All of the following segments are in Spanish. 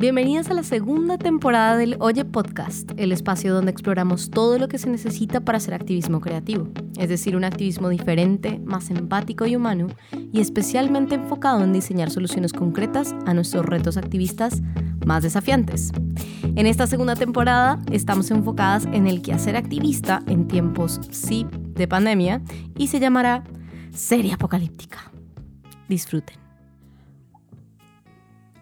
Bienvenidas a la segunda temporada del Oye Podcast, el espacio donde exploramos todo lo que se necesita para hacer activismo creativo, es decir, un activismo diferente, más empático y humano, y especialmente enfocado en diseñar soluciones concretas a nuestros retos activistas más desafiantes. En esta segunda temporada estamos enfocadas en el quehacer activista en tiempos, sí, de pandemia, y se llamará Serie Apocalíptica. Disfruten.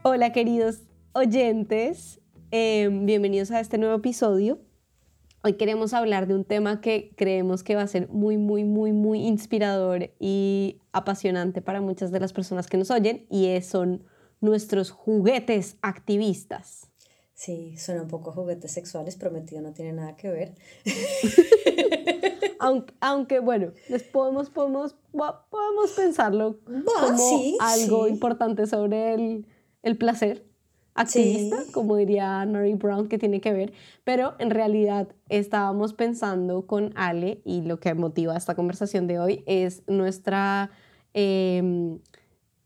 Hola queridos oyentes, em, bienvenidos a este nuevo episodio. Hoy queremos hablar de un tema que creemos que va a ser muy, muy, muy, muy inspirador y apasionante para muchas de las personas que nos oyen y son nuestros juguetes activistas. Sí, suena un poco juguetes sexuales, prometido no tiene nada que ver. aunque, bueno, les podemos, podemos, podemos pensarlo como algo importante sobre el, el placer activista, como diría Mary Brown, que tiene que ver, pero en realidad estábamos pensando con Ale y lo que motiva esta conversación de hoy es nuestra em,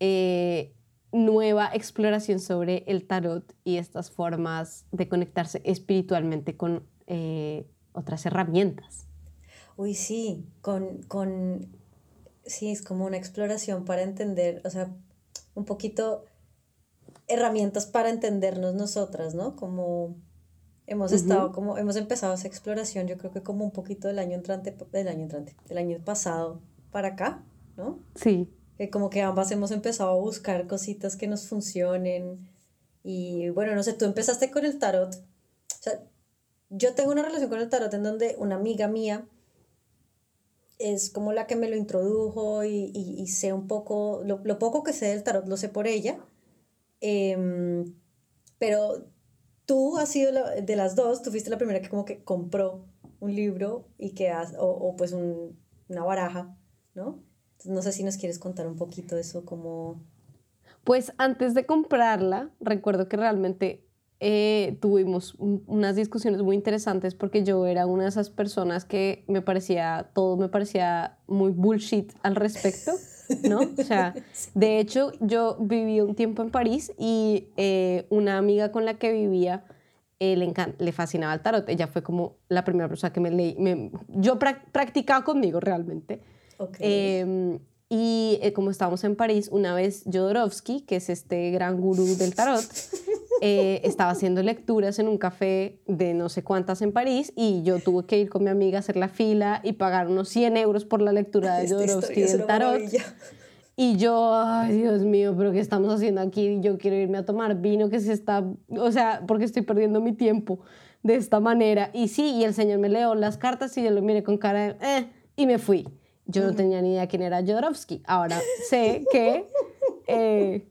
eh, nueva exploración sobre el tarot y estas formas de conectarse espiritualmente con eh, otras herramientas. Uy, sí, con, con, sí, es como una exploración para entender, o sea, un poquito herramientas para entendernos nosotras, ¿no? Como hemos estado, como hemos empezado esa exploración, yo creo que como un poquito del año entrante, del año entrante, del año pasado para acá, ¿no? Sí. Que como que ambas hemos empezado a buscar cositas que nos funcionen. Y bueno, no sé, tú empezaste con el tarot. O sea, yo tengo una relación con el tarot en donde una amiga mía es como la que me lo introdujo y, y, sé un poco, lo, lo, poco que sé del tarot lo sé por ella. Em, pero tú has sido de las dos, tú fuiste la primera que como que compró un libro y que has, o, o pues un, una baraja, ¿no? Entonces, no sé si nos quieres contar un poquito eso como... Pues antes de comprarla, recuerdo que realmente eh, tuvimos unas discusiones muy interesantes porque yo era una de esas personas que me parecía, todo me parecía muy bullshit al respecto. ¿no? O sea, de hecho, yo viví un tiempo en París y eh, una amiga con la que vivía eh, le, le, fascinaba el tarot. Ella fue como la primera persona que me leí. yo practicaba conmigo realmente. Em, y eh, como estábamos en París, una vez Jodorowsky, que es este gran gurú del tarot, Eh, estaba haciendo lecturas en un café de no sé cuántas en París y yo tuve que ir con mi amiga a hacer la fila y pagar unos 100 euros por la lectura de Jodorowsky del tarot. Y yo, ay Dios mío, pero ¿qué estamos haciendo aquí? Yo quiero irme a tomar vino que se está, o sea, porque estoy perdiendo mi tiempo de esta manera. Y sí, y el señor me leo las cartas y yo lo miré con cara de, eh, y me fui. Yo no tenía ni idea quién era Jodorowsky. Ahora sé que eh,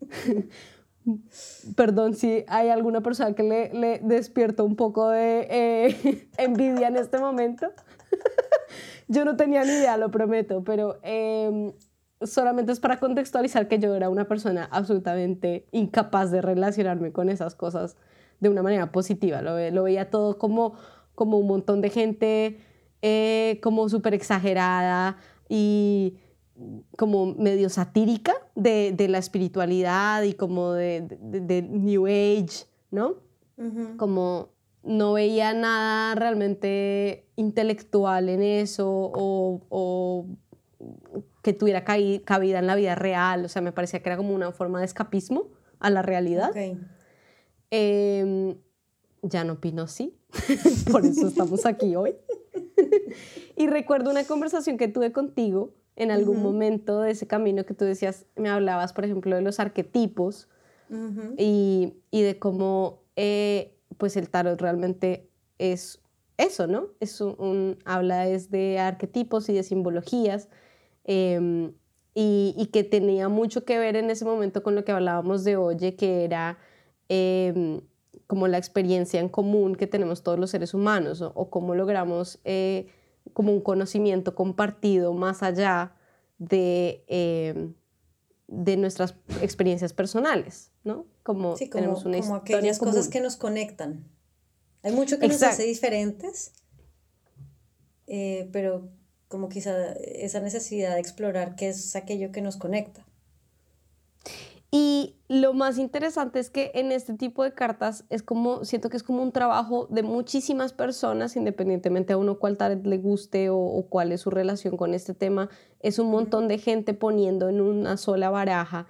Perdón si hay alguna persona que le, le despierto un poco de eh, envidia en este momento. yo no tenía ni idea, lo prometo, pero em, solamente es para contextualizar que yo era una persona absolutamente incapaz de relacionarme con esas cosas de una manera positiva. Lo, lo veía todo como, como un montón de gente eh, como súper exagerada y como medio satírica de, de la espiritualidad y como de, de, New Age, ¿no? Como no veía nada realmente intelectual en eso o, o que tuviera cabida en la vida real, o sea, me parecía que era como una forma de escapismo a la realidad. Em, ya no opino así, por eso estamos aquí hoy. y recuerdo una conversación que tuve contigo en algún momento de ese camino que tú decías, me hablabas, por ejemplo, de los arquetipos y, y, de cómo eh, pues el tarot realmente es eso, ¿no? Es un, habla es de arquetipos y de simbologías em, y, y, que tenía mucho que ver en ese momento con lo que hablábamos de Oye, que era em, como la experiencia en común que tenemos todos los seres humanos o, cómo logramos... Eh, como un conocimiento compartido más allá de, eh, de nuestras experiencias personales, ¿no? Como, tenemos una como aquellas cosas que nos conectan. Hay mucho que nos hace diferentes, eh, pero como quizá esa necesidad de explorar qué es aquello que nos conecta. Y lo más interesante es que en este tipo de cartas es como, siento que es como un trabajo de muchísimas personas, independientemente a uno cuál tal le guste o, cuál es su relación con este tema, es un montón de gente poniendo en una sola baraja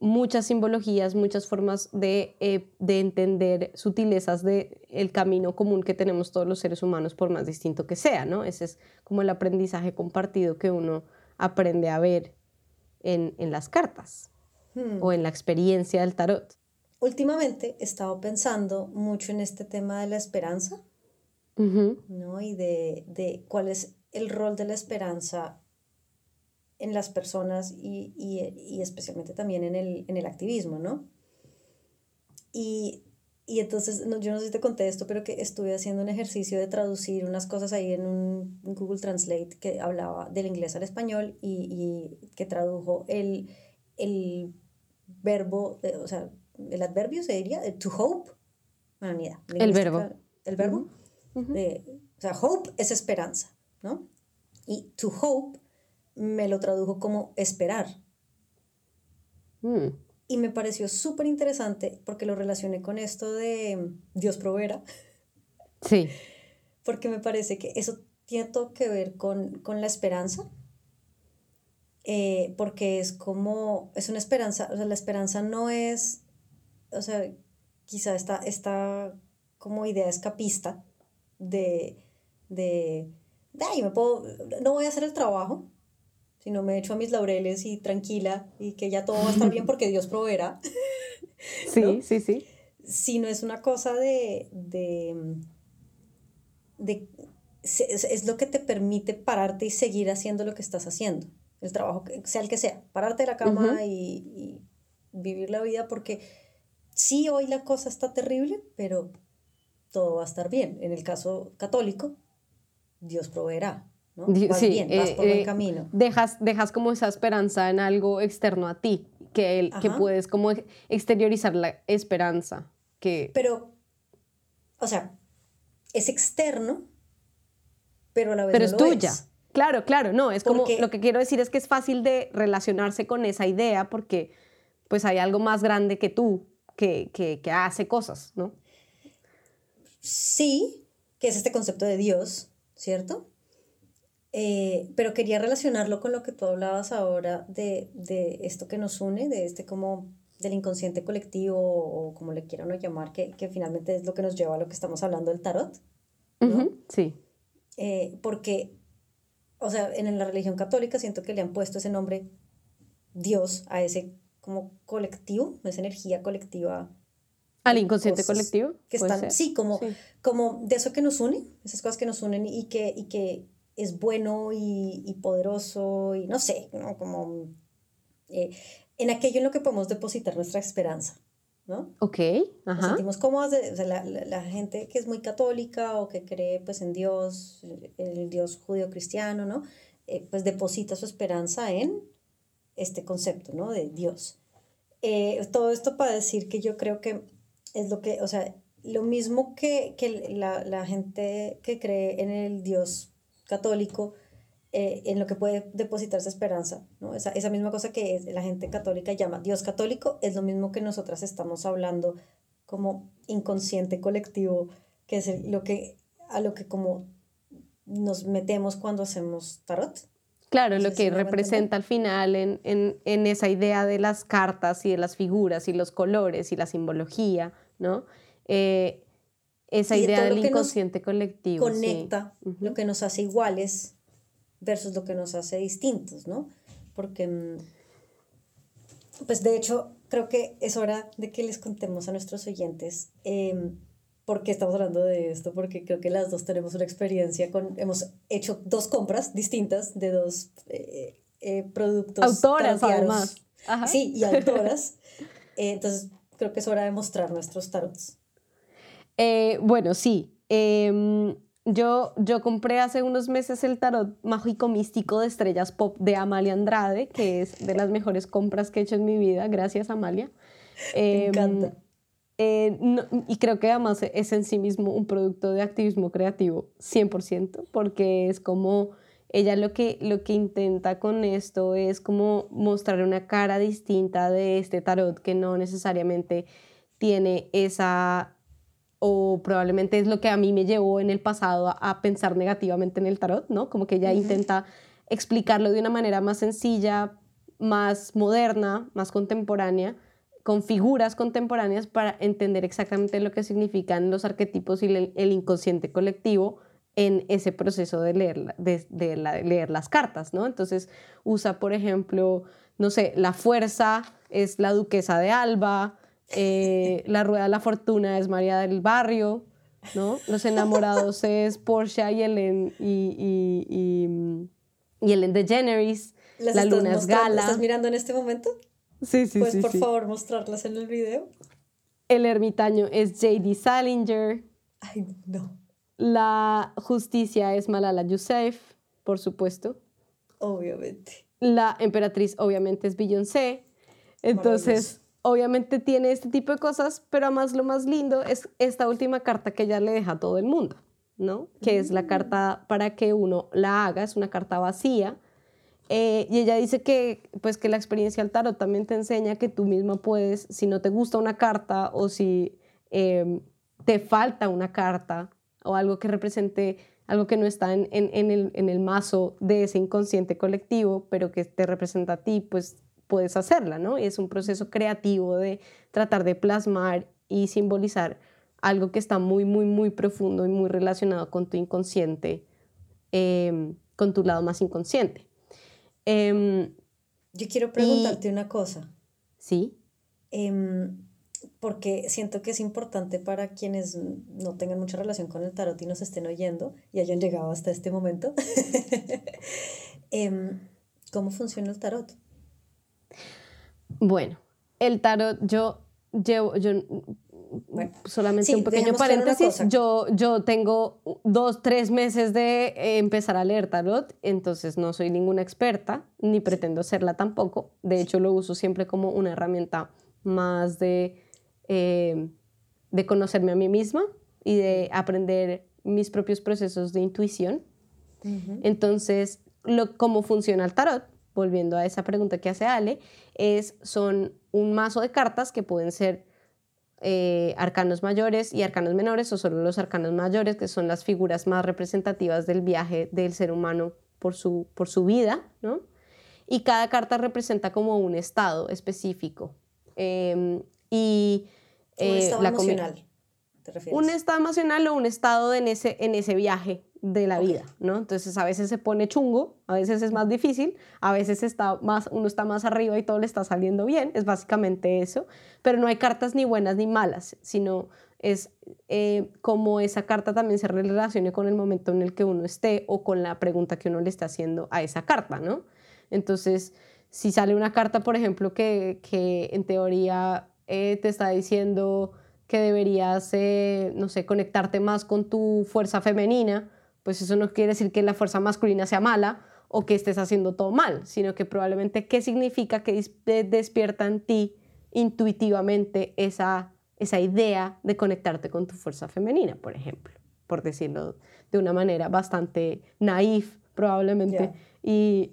muchas simbologías, muchas formas de, eh, de entender sutilezas del el camino común que tenemos todos los seres humanos, por más distinto que sea, ¿no? Ese es como el aprendizaje compartido que uno aprende a ver en, en las cartas o en la experiencia del tarot. Últimamente he estado pensando mucho en este tema de la esperanza, ¿no? Y de, de, cuál es el rol de la esperanza en las personas y, y, y especialmente también en el, en el, activismo, ¿no? Y, y entonces, no, yo no sé si te conté esto, pero que estuve haciendo un ejercicio de traducir unas cosas ahí en un Google Translate que hablaba del inglés al español y, y que tradujo el, el verbo, o sea, el adverbio se diría, to hope. Bueno, ni idea. El verbo. El verbo. o sea, hope es esperanza, ¿no? Y to hope me lo tradujo como esperar. Mm. Y me pareció súper interesante porque lo relacioné con esto de Dios proveerá. Sí. Porque me parece que eso tiene todo que ver con, con la esperanza eh, porque es como, es una esperanza, o sea, la esperanza no es, o sea, quizá esta, esta como idea escapista de, de, ay, me puedo, no voy a hacer el trabajo, sino me echo a mis laureles y tranquila y que ya todo va a estar bien porque Dios proveerá. Sí, sí, sí. Sino es una cosa de, de, de es lo que te permite pararte y seguir haciendo lo que estás haciendo el trabajo, sea el que sea, pararte de la cama y, vivir la vida porque sí, hoy la cosa está terrible, pero todo va a estar bien. En el caso católico, Dios proveerá. ¿no? Vas bien, vas eh, por buen eh, camino. Dejas, dejas como esa esperanza en algo externo a ti, que, el, que puedes como exteriorizar la esperanza. Que... Pero, o sea, es externo, pero a la vez pero es tuya. Claro, claro, no, es como lo que quiero decir es que es fácil de relacionarse con esa idea porque pues hay algo más grande que tú que, que, que hace cosas, ¿no? Sí, que es este concepto de Dios, ¿cierto? Eh, pero quería relacionarlo con lo que tú hablabas ahora de, de, esto que nos une, de este como del inconsciente colectivo o como le quieran llamar, que, que, finalmente es lo que nos lleva a lo que estamos hablando del tarot. ¿no? sí. Eh, porque o sea, en la religión católica siento que le han puesto ese nombre Dios a ese como colectivo, esa energía colectiva. Al inconsciente colectivo. Que están, sí, como, como de eso que nos une, esas cosas que nos unen y que, y que es bueno y, y poderoso y no sé, ¿no? como eh, en aquello en lo que podemos depositar nuestra esperanza. ¿No? Ok, Nos sentimos cómodos, o sea, la, la, gente que es muy católica o que cree pues en Dios, el Dios judío cristiano, ¿no? Eh, pues deposita su esperanza en este concepto, ¿no? De Dios. Eh, todo esto para decir que yo creo que es lo que, o sea, lo mismo que, que la, la gente que cree en el Dios católico, eh, en lo que puede depositarse esperanza, ¿no? Esa, esa misma cosa que la gente católica llama Dios católico es lo mismo que nosotras estamos hablando como inconsciente colectivo, que es lo que, a lo que como nos metemos cuando hacemos tarot. Claro, lo que representa al final en, en, en, esa idea de las cartas y de las figuras y los colores y la simbología, ¿no? Eh, esa idea del inconsciente colectivo. Conecta lo que nos hace iguales versus lo que nos hace distintos, ¿no? Porque, mm, pues de hecho, creo que es hora de que les contemos a nuestros oyentes eh, por qué estamos hablando de esto, porque creo que las dos tenemos una experiencia con, hemos hecho dos compras distintas de dos eh, eh, productos. Autoras, además. Sí, y autoras. Eh, entonces, creo que es hora de mostrar nuestros tarots. bueno, sí. Yo, yo compré hace unos meses el tarot mágico místico de estrellas pop de Amalia Andrade, que es de las mejores compras que he hecho en mi vida. Gracias, Amalia. Me em, encanta. Eh, y creo que además es en sí mismo un producto de activismo creativo 100%, porque es como ella lo que, lo que intenta con esto es como mostrar una cara distinta de este tarot que no necesariamente tiene esa, o probablemente es lo que a mí me llevó en el pasado a, pensar negativamente en el tarot, ¿no? Como que ella intenta explicarlo de una manera más sencilla, más moderna, más contemporánea, con figuras contemporáneas para entender exactamente lo que significan los arquetipos y el inconsciente colectivo en ese proceso de leer, de, leer las cartas, ¿no? Entonces usa, por ejemplo, no sé, la fuerza es la duquesa de Alba, eh, la rueda de la fortuna es María del Barrio, ¿no? Los enamorados es Portia y Ellen y, y, y, y Ellen DeGeneres, la luna es Gala. ¿Estás mirando en este momento? Sí, sí, ¿Puedes, sí. por favor, mostrarlas en el video? El ermitaño es J.D. Salinger. Ay, no. La justicia es Malala Yousafzai, por supuesto. Obviamente. La emperatriz obviamente es Beyoncé. Entonces, obviamente tiene este tipo de cosas, pero además lo más lindo es esta última carta que ella le deja a todo el mundo, ¿no? Que es la mm. carta para que uno la haga, es una carta vacía. Eh, y ella dice que, pues, que la experiencia del tarot también te enseña que tú misma puedes, si no te gusta una carta o si eh, te falta una carta, o algo que represente algo que no está en, el, en, el, mazo de ese inconsciente colectivo, pero que te representa a ti, pues puedes hacerla, ¿no? Y es un proceso creativo de tratar de plasmar y simbolizar algo que está muy, muy, muy profundo y muy relacionado con tu inconsciente, em, con tu lado más inconsciente. Em, Yo quiero preguntarte una cosa. Sí. Em, porque siento que es importante para quienes no tengan mucha relación con el tarot y nos estén oyendo y hayan llegado hasta este momento. ¿Cómo funciona el tarot? Bueno, el tarot, yo llevo, yo solamente un pequeño paréntesis, yo, yo tengo dos, tres meses de empezar a leer tarot, entonces no soy ninguna experta, ni pretendo serla tampoco. De hecho, lo uso siempre como una herramienta más de eh, de conocerme a mí misma y de aprender mis propios procesos de intuición. Entonces, lo, cómo funciona el tarot, volviendo a esa pregunta que hace Ale, es, son un mazo de cartas que pueden ser eh, arcanos mayores y arcanos menores o solo los arcanos mayores, que son las figuras más representativas del viaje del ser humano por su, por su vida, ¿no? Y cada carta representa como un estado específico. Em, y un eh, emocional, ¿te refieres? Un estado emocional o un estado en ese, en ese viaje de la vida, ¿no? Entonces a veces se pone chungo, a veces es más difícil, a veces está más, uno está más arriba y todo le está saliendo bien, es básicamente eso, pero no hay cartas ni buenas ni malas, sino es eh, como esa carta también se relacione con el momento en el que uno esté o con la pregunta que uno le está haciendo a esa carta, ¿no? Entonces, si sale una carta, por ejemplo, que, que en teoría eh, te está diciendo que deberías, eh, no sé, conectarte más con tu fuerza femenina, pues eso no quiere decir que la fuerza masculina sea mala o que estés haciendo todo mal, sino que probablemente qué significa que despierta en ti intuitivamente esa, esa idea de conectarte con tu fuerza femenina, por ejemplo, por decirlo de una manera bastante naif probablemente y,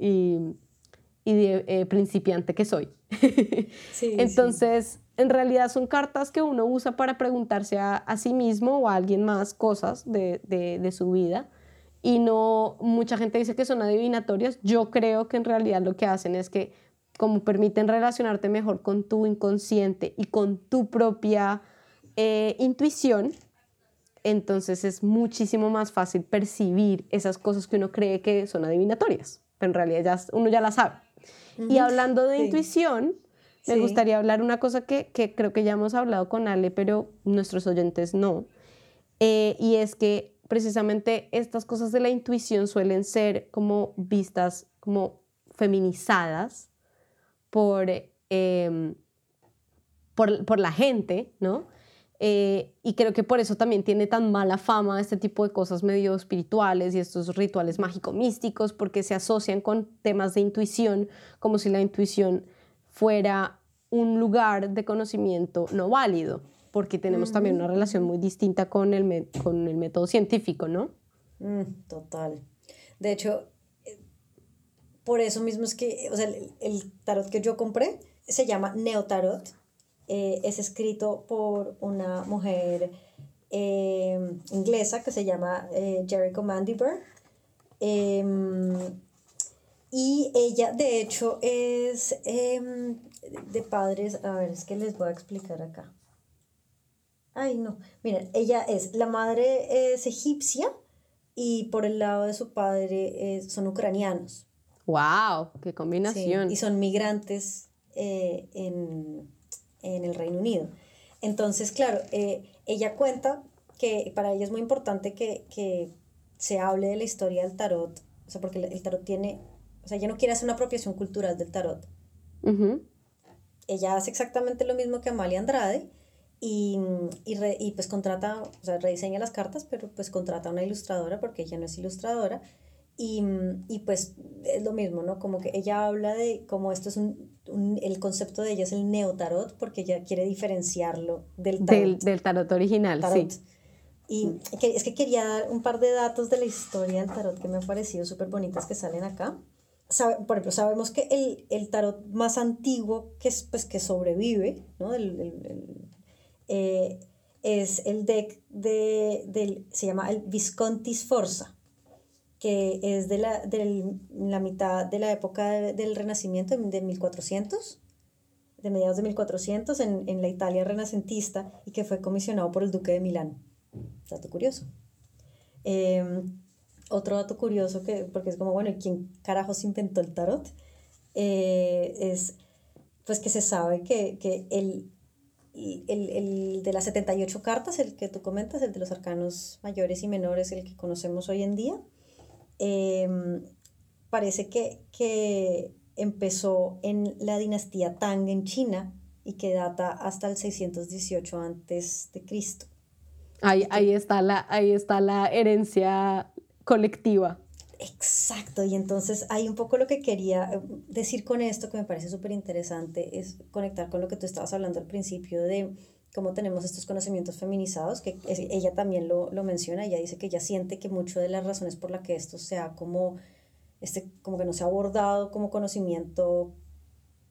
y, de eh, principiante que soy. Entonces, en realidad son cartas que uno usa para preguntarse a, sí mismo o a alguien más cosas de, su vida. Y no, mucha gente dice que son adivinatorias. Yo creo que en realidad lo que hacen es que como permiten relacionarte mejor con tu inconsciente y con tu propia eh, intuición, entonces es muchísimo más fácil percibir esas cosas que uno cree que son adivinatorias, pero en realidad ya, uno ya las sabe. Y hablando de intuición, me gustaría hablar una cosa que, creo que ya hemos hablado con Ale, pero nuestros oyentes no. Eh, y es que precisamente estas cosas de la intuición suelen ser como vistas como feminizadas por, em, por, la gente, ¿no? Eh, y creo que por eso también tiene tan mala fama este tipo de cosas medio espirituales y estos rituales mágico-místicos, porque se asocian con temas de intuición, como si la intuición fuera un lugar de conocimiento no válido, porque tenemos también una relación muy distinta con el, con el método científico, ¿no? Mm, total. De hecho, por eso mismo es que, o sea, el, tarot que yo compré se llama Neotarot. Eh, es escrito por una mujer eh, inglesa que se llama eh, Jericho Mandiber. Y ella, de hecho, es em, de padres, a ver, es que les voy a explicar acá. Ay, no, miren, ella es, la madre es egipcia y por el lado de su padre son ucranianos. ¡Wow! ¡Qué combinación! y son migrantes eh, en, el Reino Unido. Entonces, claro, eh, ella cuenta que para ella es muy importante que, se hable de la historia del tarot, o sea, porque el tarot tiene, o sea, ella no quiere hacer una apropiación cultural del tarot. Ella hace exactamente lo mismo que Amalia Andrade y, y, pues contrata, o sea, rediseña las cartas, pero pues contrata a una ilustradora porque ella no es ilustradora y, y, pues es lo mismo, ¿no? Como que ella habla de cómo esto es un, un, el concepto de ella es el neotarot, porque ella quiere diferenciarlo del tarot. Del, del tarot original, sí. Y es que quería dar un par de datos de la historia del tarot que me han parecido súper bonitas que salen acá. Por ejemplo, sabemos que el, el, tarot más antiguo que, es, pues, que sobrevive, ¿no? El, el, eh, es el deck de, del, se llama el Visconti Sforza que es de la, la mitad de la época del Renacimiento, de 1400, de mediados de 1400, en, en, la Italia renacentista, y que fue comisionado por el duque de Milán. Dato curioso. Em, otro dato curioso, que, porque es como, bueno, ¿quién carajos inventó el tarot? Eh, es pues que se sabe que, que el, el, el, de las 78 cartas, el que tú comentas, el de los arcanos mayores y menores, el que conocemos hoy en día, Em, parece que, que empezó en la dinastía Tang en China y que data hasta el 618 antes de Cristo. Ahí, ahí, está la, ahí está la herencia colectiva. Exacto, y entonces hay un poco lo que quería eh, decir con esto que me parece súper interesante, es conectar con lo que tú estabas hablando al principio de cómo tenemos estos conocimientos feminizados, que ella también lo, lo, menciona, ella dice que ella siente que mucho de las razones por las que esto sea como, este, como que no se ha abordado como conocimiento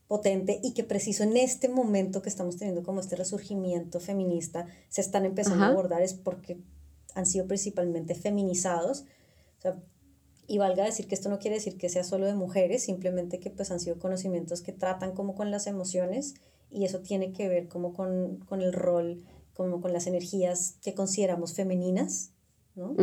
potente y que preciso en este momento que estamos teniendo como este resurgimiento feminista se están empezando a abordar es porque han sido principalmente feminizados. O sea, y valga decir que esto no quiere decir que sea solo de mujeres, simplemente que pues han sido conocimientos que tratan como con las emociones y eso tiene que ver como con, con el rol, como con las energías que consideramos femeninas, ¿no?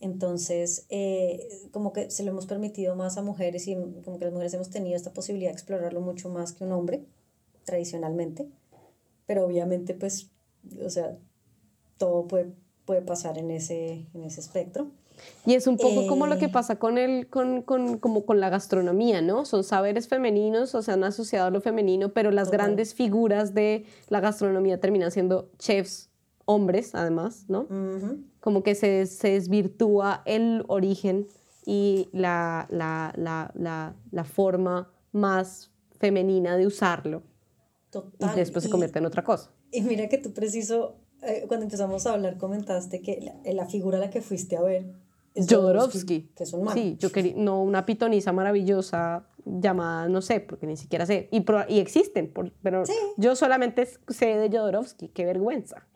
Entonces, eh, como que se lo hemos permitido más a mujeres y como que las mujeres hemos tenido esta posibilidad de explorarlo mucho más que un hombre, tradicionalmente. Pero obviamente, pues, o sea, todo puede, puede pasar en ese, en ese espectro. Y es un poco como lo que eh. pasa con, el, con, con, como con la gastronomía, ¿no? Son saberes femeninos o se han asociado a lo femenino, pero las grandes figuras de la gastronomía terminan siendo chefs hombres, además, ¿no? Como que se, se, desvirtúa el origen y la, la, la, la, forma más femenina de usarlo. Total. Y después se convierte en otra cosa. Y mira que tú preciso, eh, cuando empezamos a hablar, comentaste que la, la figura a la que fuiste a ver Jodorowsky. Que son Sí, yo quería, no una pitonisa maravillosa llamada, no sé, porque ni siquiera sé. Y, y existen, pero yo solamente sé de Jodorowsky, qué vergüenza.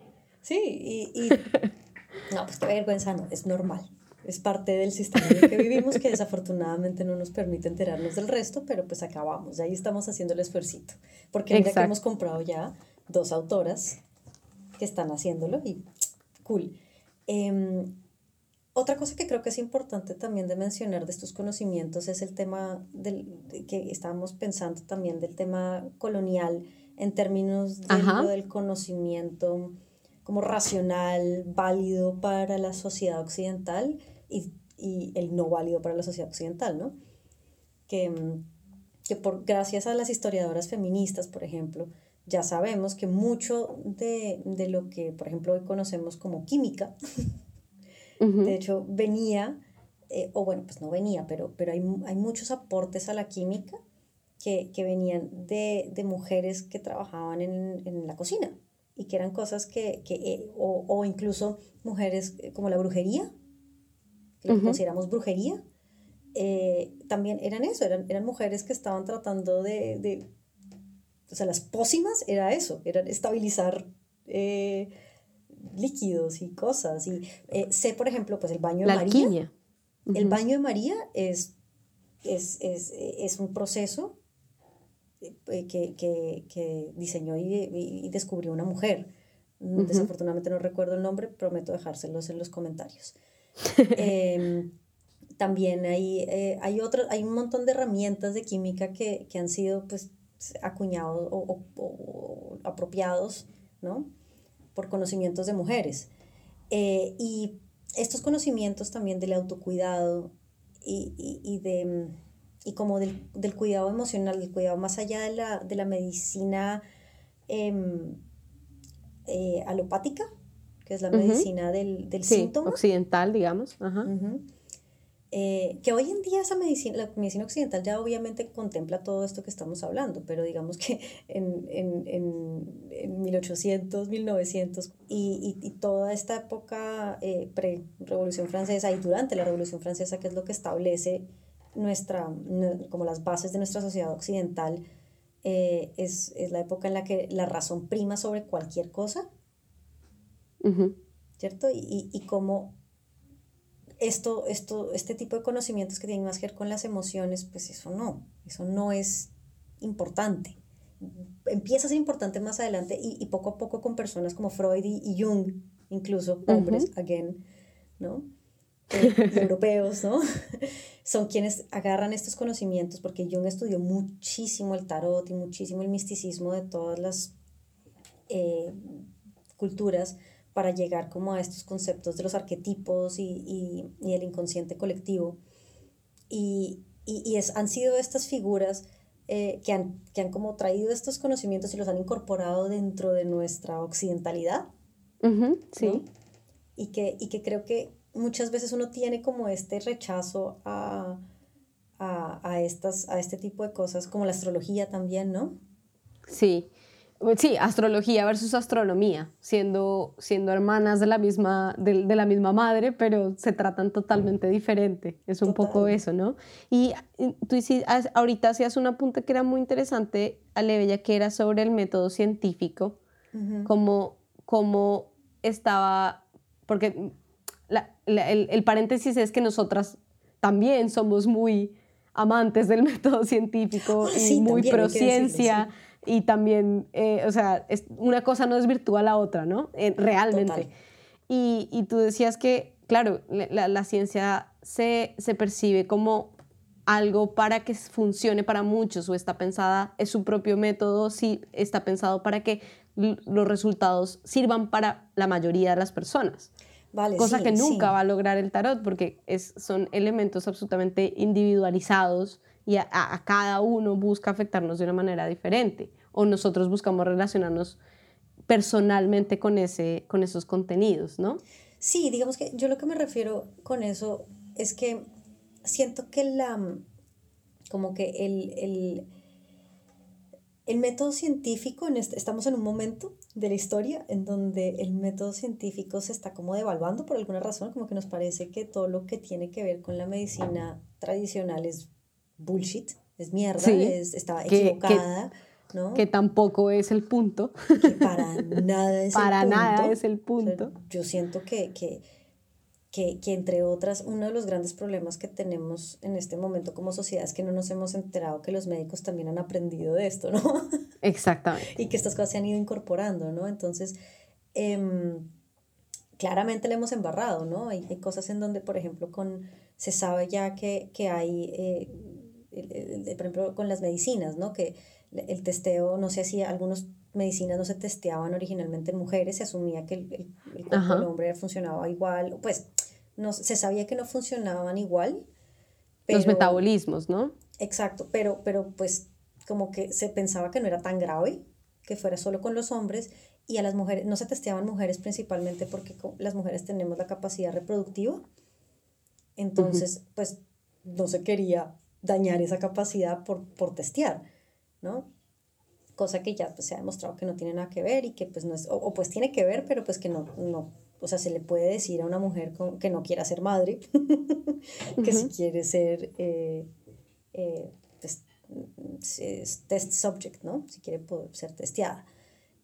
Sí, y, no, pues qué vergüenza no, es normal. Es parte del sistema en el que vivimos que desafortunadamente no nos permite enterarnos del resto, pero pues acabamos, ahí estamos haciendo el esfuercito. Porque mira que hemos comprado ya dos autoras que están haciéndolo y cool. Eh, otra cosa que creo que es importante también de mencionar de estos conocimientos es el tema del, que estábamos pensando también del tema colonial en términos del conocimiento como racional, válido para la sociedad occidental y, y, el no válido para la sociedad occidental, ¿no? Que, que por, gracias a las historiadoras feministas, por ejemplo, ya sabemos que mucho de, de lo que, por ejemplo, hoy conocemos como química, De hecho, venía, eh, o bueno, pues no venía, pero, pero hay, hay muchos aportes a la química que, que venían de, de, mujeres que trabajaban en, en, la cocina y que eran cosas que, que eh, o, o, incluso mujeres eh, como la brujería, que consideramos brujería, eh, también eran eso, eran, eran mujeres que estaban tratando de, de o sea, las pócimas era eso, eran estabilizar eh, líquidos y cosas. Y eh, sé, por ejemplo, pues el baño de María. El baño de María es, es, es, es un proceso que, que, que diseñó y, y, descubrió una mujer. Desafortunadamente no recuerdo el nombre, prometo dejárselos en los comentarios. eh, también hay, eh, hay, otro, hay un montón de herramientas de química que, que han sido pues, acuñados o, o, apropiados ¿no? Por conocimientos de mujeres. Eh, y estos conocimientos también del autocuidado y, y, y de, y como del, del, cuidado emocional, del cuidado más allá de la, de la medicina eh, eh, alopática, que es la medicina del, del sí, síntoma. Occidental, digamos. Ajá. Eh, que hoy en día esa medicina, la medicina occidental ya obviamente contempla todo esto que estamos hablando, pero digamos que en, en, en, en 1800, 1900 y, y, y, toda esta época eh, pre-revolución francesa y durante la revolución francesa, que es lo que establece nuestra, como las bases de nuestra sociedad occidental, eh, es, es, la época en la que la razón prima sobre cualquier cosa, ¿cierto? Y, y como esto, esto, este tipo de conocimientos que tienen más que ver con las emociones, pues eso no, eso no es importante. Empieza a ser importante más adelante y, y poco a poco con personas como Freud y, Jung, incluso hombres, again, ¿no? Eh, europeos, ¿no? Son quienes agarran estos conocimientos porque Jung estudió muchísimo el tarot y muchísimo el misticismo de todas las eh, culturas para llegar como a estos conceptos de los arquetipos y, y, y el inconsciente colectivo. Y, y es, han sido estas figuras eh, que, han, que han como traído estos conocimientos y los han incorporado dentro de nuestra occidentalidad. sí. Y, que, y que creo que muchas veces uno tiene como este rechazo a, a, a, estas, a este tipo de cosas, como la astrología también, ¿no? Sí, Sí, astrología versus astronomía, siendo, siendo hermanas de la, misma, de, de la misma madre, pero se tratan totalmente diferente. Es un poco eso, ¿no? Y tú ahorita hacías un apunte que era muy interesante, Alebella, que era sobre el método científico, como, como estaba, porque la, el, el, paréntesis es que nosotras también somos muy amantes del método científico y muy pro ciencia y también, eh, o sea, es, una cosa no es virtual a la otra, ¿no? Eh, realmente. Y, y, tú decías que, claro, la, la ciencia se, se, percibe como algo para que funcione para muchos o está pensada, es su propio método, sí está pensado para que los resultados sirvan para la mayoría de las personas. Vale, cosa que nunca va a lograr el tarot porque es, son elementos absolutamente individualizados y a, cada uno busca afectarnos de una manera diferente o nosotros buscamos relacionarnos personalmente con, ese, con esos contenidos, ¿no? Sí, digamos que yo lo que me refiero con eso es que siento que la, como que el, el, el método científico, en este, estamos en un momento de la historia en donde el método científico se está como devaluando por alguna razón, como que nos parece que todo lo que tiene que ver con la medicina tradicional es bullshit, es mierda, es, está equivocada. Que, ¿no? que tampoco es el punto. Que para nada es para el punto. nada es el punto. yo siento que, que, que, que, entre otras, uno de los grandes problemas que tenemos en este momento como sociedad es que no nos hemos enterado que los médicos también han aprendido de esto, ¿no? Exactamente. y que estas cosas se han ido incorporando, ¿no? Entonces, eh, claramente le hemos embarrado, ¿no? Hay, hay, cosas en donde, por ejemplo, con, se sabe ya que, que hay... Eh, por ejemplo, con las medicinas, ¿no? Que el testeo, no sé si algunas medicinas no se testeaban originalmente en mujeres, se asumía que el, el, cuerpo del hombre funcionaba igual, pues no, se sabía que no funcionaban igual. Pero, Los metabolismos, ¿no? Exacto, pero, pero pues como que se pensaba que no era tan grave, que fuera solo con los hombres, y a las mujeres, no se testeaban mujeres principalmente porque las mujeres tenemos la capacidad reproductiva, entonces pues no se quería dañar esa capacidad por, por testear, ¿no? Cosa que ya pues, se ha demostrado que no tiene nada que ver y que pues no es, o, o, pues tiene que ver, pero pues que no, no, o sea, se le puede decir a una mujer que no quiera ser madre, que si quiere ser eh, eh, test, subject, ¿no? Si quiere poder ser testeada.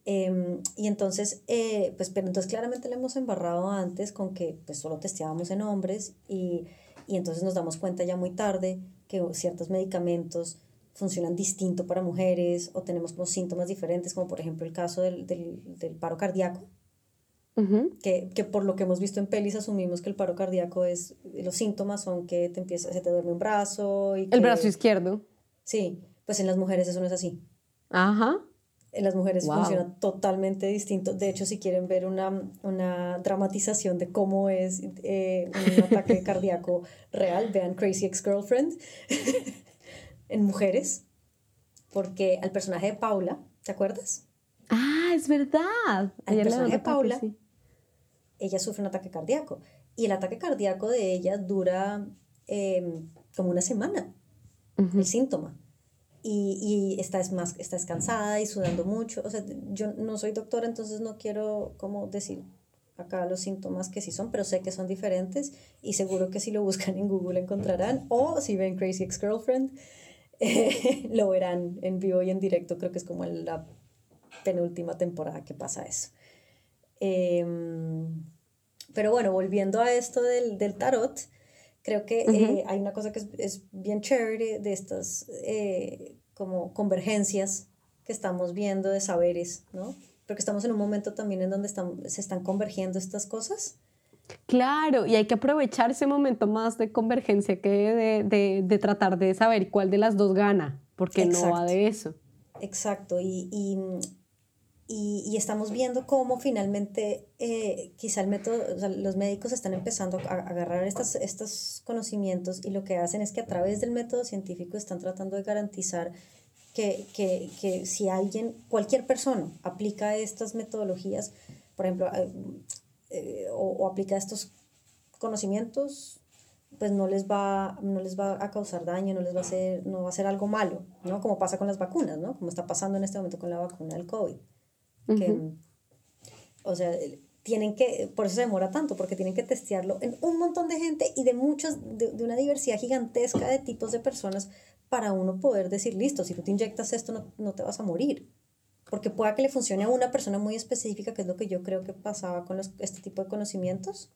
Em, y entonces, eh, pues, pero entonces claramente le hemos embarrado antes con que pues solo testeábamos en hombres y, y entonces nos damos cuenta ya muy tarde que ciertos medicamentos funcionan distinto para mujeres o tenemos como síntomas diferentes, como por ejemplo el caso del, del, del paro cardíaco, que, que, por lo que hemos visto en pelis asumimos que el paro cardíaco es, los síntomas son que te empieza, se te duerme un brazo. Y el brazo izquierdo. Sí, pues en las mujeres eso no es así. Ajá. En las mujeres funciona totalmente distinto. De hecho, si quieren ver una, una dramatización de cómo es eh, un ataque cardíaco real, vean Crazy Ex-Girlfriend en mujeres, porque al personaje de Paula, ¿te acuerdas? Ah, es verdad. Al personaje de Paula, ella sufre un ataque cardíaco. Y el ataque cardíaco de ella dura em, como una semana, el síntoma. Y, y está, más, está cansada y sudando mucho. O sea, yo no soy doctora, entonces no quiero como decir acá los síntomas que sí son, pero sé que son diferentes y seguro que si lo buscan en Google encontrarán. O si ven Crazy Ex-Girlfriend, lo verán en vivo y en directo. Creo que es como la penúltima temporada que pasa eso. Em, pero bueno, volviendo a esto del, del tarot, creo que eh, hay una cosa que es, es bien chévere de estas eh, como convergencias que estamos viendo de saberes, ¿no? Porque estamos en un momento también en donde están, se están convergiendo estas cosas. Claro, y hay que aprovechar ese momento más de convergencia que de, de, de tratar de saber cuál de las dos gana, porque no va de eso. Exacto, y, y y, y, estamos viendo cómo finalmente eh, quizá el método, o sea, los médicos están empezando a agarrar estas, estos conocimientos y lo que hacen es que a través del método científico están tratando de garantizar que, que, que si alguien, cualquier persona aplica estas metodologías, por ejemplo, eh, eh, o, o, aplica estos conocimientos, pues no les, va, no les va a causar daño, no les va a hacer, no va a ser algo malo, ¿no? Como pasa con las vacunas, ¿no? Como está pasando en este momento con la vacuna del COVID que, o sea, tienen que, por eso se demora tanto, porque tienen que testearlo en un montón de gente y de muchos, de, de, una diversidad gigantesca de tipos de personas para uno poder decir, listo, si tú te inyectas esto no, no te vas a morir. Porque pueda que le funcione a una persona muy específica, que es lo que yo creo que pasaba con los, este tipo de conocimientos.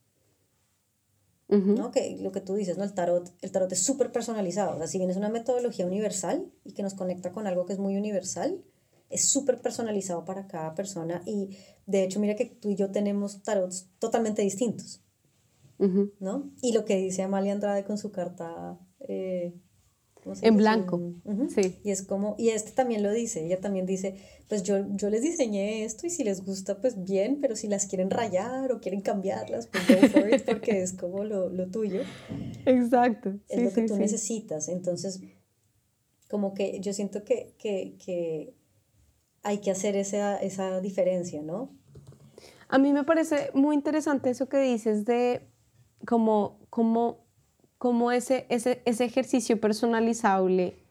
¿no? Que lo que tú dices, ¿no? El tarot, el tarot es súper personalizado. O sea, si bien es una metodología universal y que nos conecta con algo que es muy universal, es súper personalizado para cada persona y de hecho mira que tú y yo tenemos tarots totalmente distintos, ¿no? Y lo que dice Amalia Andrade con su carta... Eh, en blanco, sí. Y es como, y este también lo dice, ella también dice, pues yo, yo les diseñé esto y si les gusta, pues bien, pero si las quieren rayar o quieren cambiarlas, pues go for it, porque es como lo, lo tuyo. Exacto. Es lo que tú necesitas. Entonces, como que yo siento que, que, que hay que hacer esa, esa diferencia, ¿no? A mí me parece muy interesante eso que dices de como ese, ese, ese ejercicio personalizable,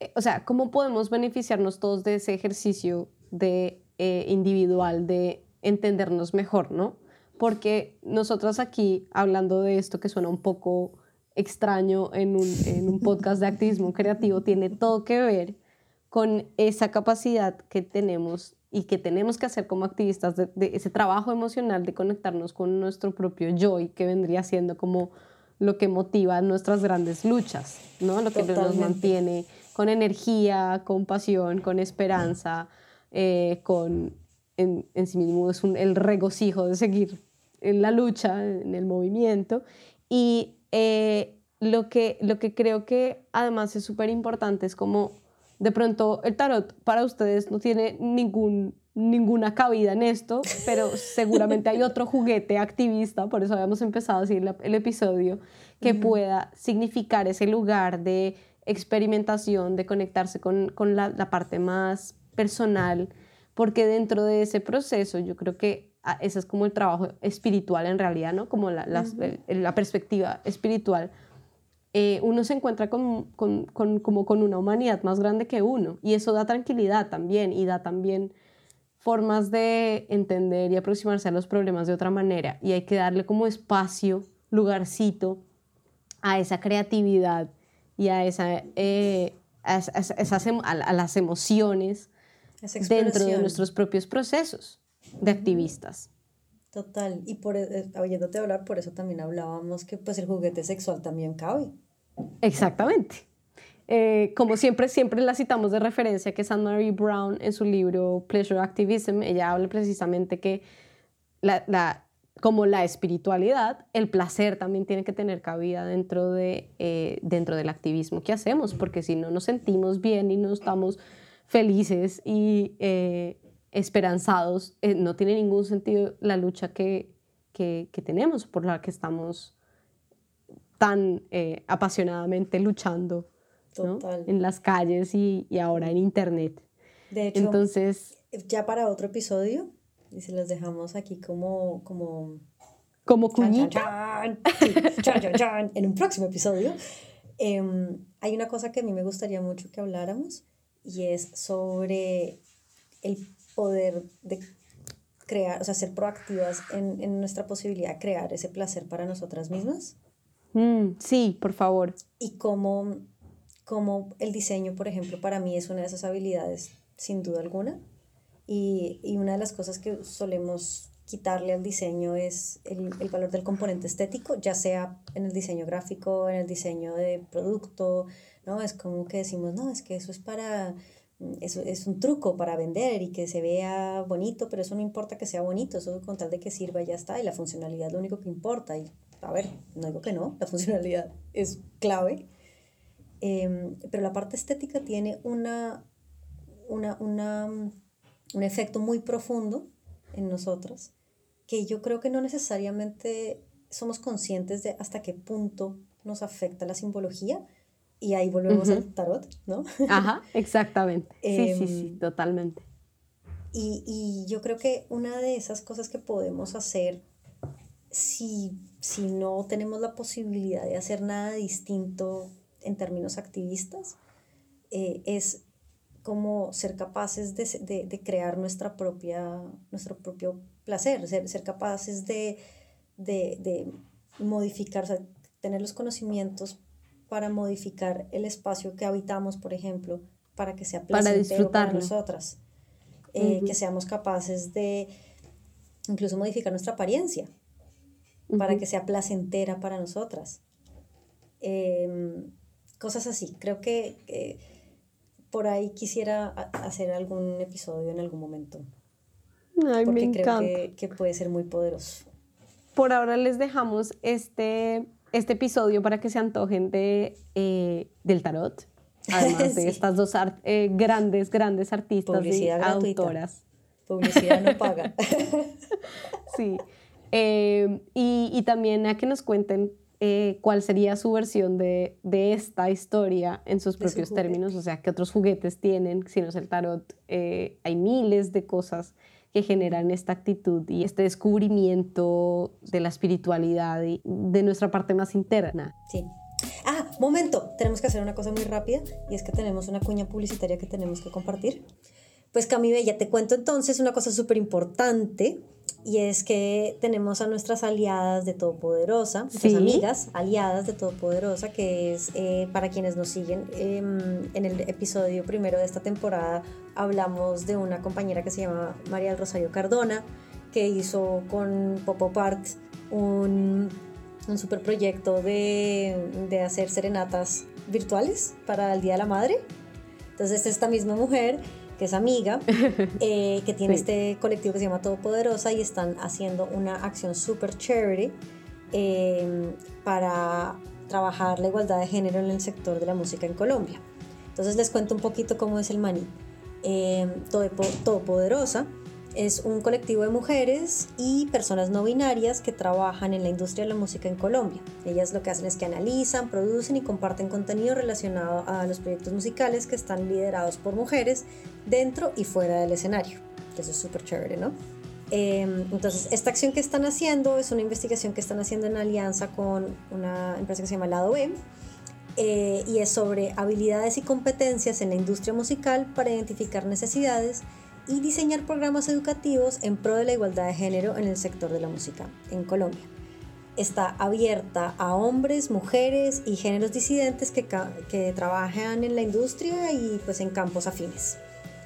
eh, o sea, cómo podemos beneficiarnos todos de ese ejercicio de eh, individual, de entendernos mejor, ¿no? Porque nosotros aquí, hablando de esto que suena un poco extraño en un, en un podcast de activismo creativo, tiene todo que ver con esa capacidad que tenemos y que tenemos que hacer como activistas de, ese trabajo emocional de conectarnos con nuestro propio yo y que vendría siendo como lo que motiva nuestras grandes luchas, ¿no? Lo que nos mantiene con energía, con pasión, con esperanza, eh, con en, en, sí mismo es un, el regocijo de seguir en la lucha, en el movimiento. Y eh, lo, que, lo que creo que además es súper importante es como de pronto el tarot para ustedes no tiene ningún, ninguna cabida en esto, pero seguramente hay otro juguete activista, por eso habíamos empezado así el, el episodio, que pueda significar ese lugar de experimentación, de conectarse con, con la, la, parte más personal, porque dentro de ese proceso yo creo que ah, ese es como el trabajo espiritual en realidad, ¿no? Como la, la, la perspectiva espiritual eh, uno se encuentra con, con, con, como con una humanidad más grande que uno y eso da tranquilidad también y da también formas de entender y aproximarse a los problemas de otra manera y hay que darle como espacio, lugarcito a esa creatividad y a, esa, eh, a, esas, a, las emociones dentro de nuestros propios procesos de activistas. Total, y por, eh, oyéndote hablar, por eso también hablábamos que pues el juguete sexual también cabe. Exactamente. Eh, como siempre, siempre la citamos de referencia, que es Anne-Marie Brown en su libro Pleasure Activism, ella habla precisamente que la, la, como la espiritualidad, el placer también tiene que tener cabida dentro, de, eh, dentro del activismo que hacemos, porque si no nos sentimos bien y no estamos felices y eh, esperanzados, no tiene ningún sentido la lucha que, que, que tenemos, por la que estamos tan apasionadamente luchando en las calles y, y, ahora en internet. De hecho, entonces ya para otro episodio y se los dejamos aquí como como como cuñita en un próximo episodio. Em, hay una cosa que a mí me gustaría mucho que habláramos y es sobre el poder de crear, o sea, ser proactivas en, en nuestra posibilidad de crear ese placer para nosotras mismas. Mm, sí, por favor. Y cómo como el diseño, por ejemplo, para mí es una de esas habilidades, sin duda alguna. Y, y una de las cosas que solemos quitarle al diseño es el, el, valor del componente estético, ya sea en el diseño gráfico, en el diseño de producto, ¿no? Es como que decimos, no, es que eso es para, eso es un truco para vender y que se vea bonito, pero eso no importa que sea bonito, eso con tal de que sirva ya está, y la funcionalidad lo único que importa. Y a ver, no digo que no, la funcionalidad es clave, Em, pero la parte estética tiene una, una, una, un efecto muy profundo en nosotras, que yo creo que no necesariamente somos conscientes de hasta qué punto nos afecta la simbología. Y ahí volvemos al tarot, ¿no? Ajá, exactamente. sí, sí, sí, em, totalmente. Y, y, yo creo que una de esas cosas que podemos hacer si, si no tenemos la posibilidad de hacer nada distinto en términos activistas, eh, es como ser capaces de, de, crear nuestra propia, nuestro propio placer, ser, ser capaces de, de, modificar, o sea, tener los conocimientos para modificar el espacio que habitamos, por ejemplo, para que sea placentero para, para nosotras, eh, que seamos capaces de incluso modificar nuestra apariencia para que sea placentera para nosotras. Eh, cosas así. Creo que por ahí quisiera hacer algún episodio en algún momento. Ay, porque creo que, puede ser muy poderoso. Por ahora les dejamos este, este episodio para que se antojen de, eh, del tarot. Además de estas dos eh, grandes, grandes artistas y autoras. Publicidad no paga. sí. Eh, y, y también a que nos cuenten eh, cuál sería su versión de, de, esta historia en sus propios términos, o sea, qué otros juguetes tienen, si no es el tarot, eh, hay miles de cosas que generan esta actitud y este descubrimiento de la espiritualidad y de nuestra parte más interna. Sí. Ah, momento, tenemos que hacer una cosa muy rápida y es que tenemos una cuña publicitaria que tenemos que compartir. Pues Cami Bella, te cuento entonces una cosa súper importante y es que tenemos a nuestras aliadas de Todopoderosa, nuestras amigas aliadas de Todopoderosa, que es eh, para quienes nos siguen. Em, en el episodio primero de esta temporada hablamos de una compañera que se llama María del Rosario Cardona, que hizo con Popo Part un, un super proyecto de, de hacer serenatas virtuales para el Día de la Madre. Entonces, esta misma mujer que es amiga, eh, que tiene este colectivo que se llama Todopoderosa y están haciendo una acción super charity em, para trabajar la igualdad de género en el sector de la música en Colombia. Entonces les cuento un poquito cómo es el maní. Eh, Todopoderosa es un colectivo de mujeres y personas no binarias que trabajan en la industria de la música en Colombia. Ellas lo que hacen es que analizan, producen y comparten contenido relacionado a los proyectos musicales que están liderados por mujeres dentro y fuera del escenario. Eso es súper chévere, ¿no? Em, entonces, esta acción que están haciendo es una investigación que están haciendo en alianza con una empresa que se llama Lado B. Eh, y es sobre habilidades y competencias en la industria musical para identificar necesidades y diseñar programas educativos en pro de la igualdad de género en el sector de la música en Colombia. Está abierta a hombres, mujeres y géneros disidentes que, que trabajan en la industria y pues en campos afines.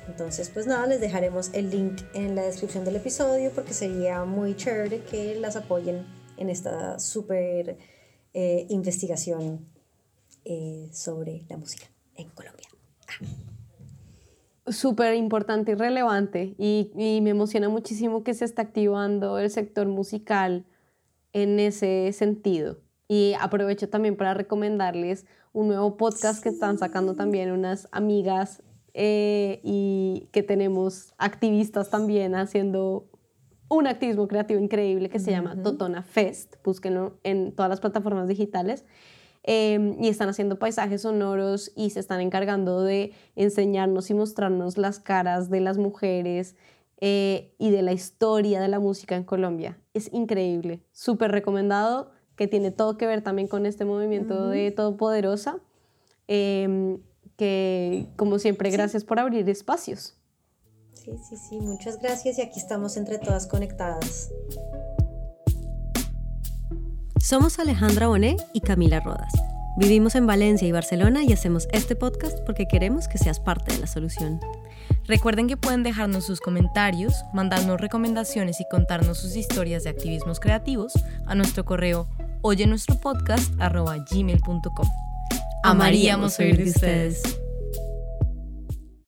Entonces, pues nada, les dejaremos el link en la descripción del episodio porque sería muy chévere que las apoyen en esta súper eh, investigación eh, sobre la música en Colombia. Súper importante y relevante y, y me emociona muchísimo que se está activando el sector musical en ese sentido. Y aprovecho también para recomendarles un nuevo podcast que están sacando también unas amigas eh, y que tenemos activistas también haciendo un activismo creativo increíble que se llama Totona Fest. Búsquenlo en todas las plataformas digitales. Em, y están haciendo paisajes sonoros y se están encargando de enseñarnos y mostrarnos las caras de las mujeres eh, y de la historia de la música en Colombia. Es increíble, súper recomendado, que tiene todo que ver también con este movimiento de Todopoderosa. Eh, que como siempre, gracias por abrir espacios. Sí, sí, sí, muchas gracias y aquí estamos entre todas conectadas. Somos Alejandra Bonet y Camila Rodas. Vivimos en Valencia y Barcelona y hacemos este podcast porque queremos que seas parte de la solución. Recuerden que pueden dejarnos sus comentarios, mandarnos recomendaciones y contarnos sus historias de activismos creativos a nuestro correo oye nuestro podcast gmail.com. Amaríamos oír de ustedes.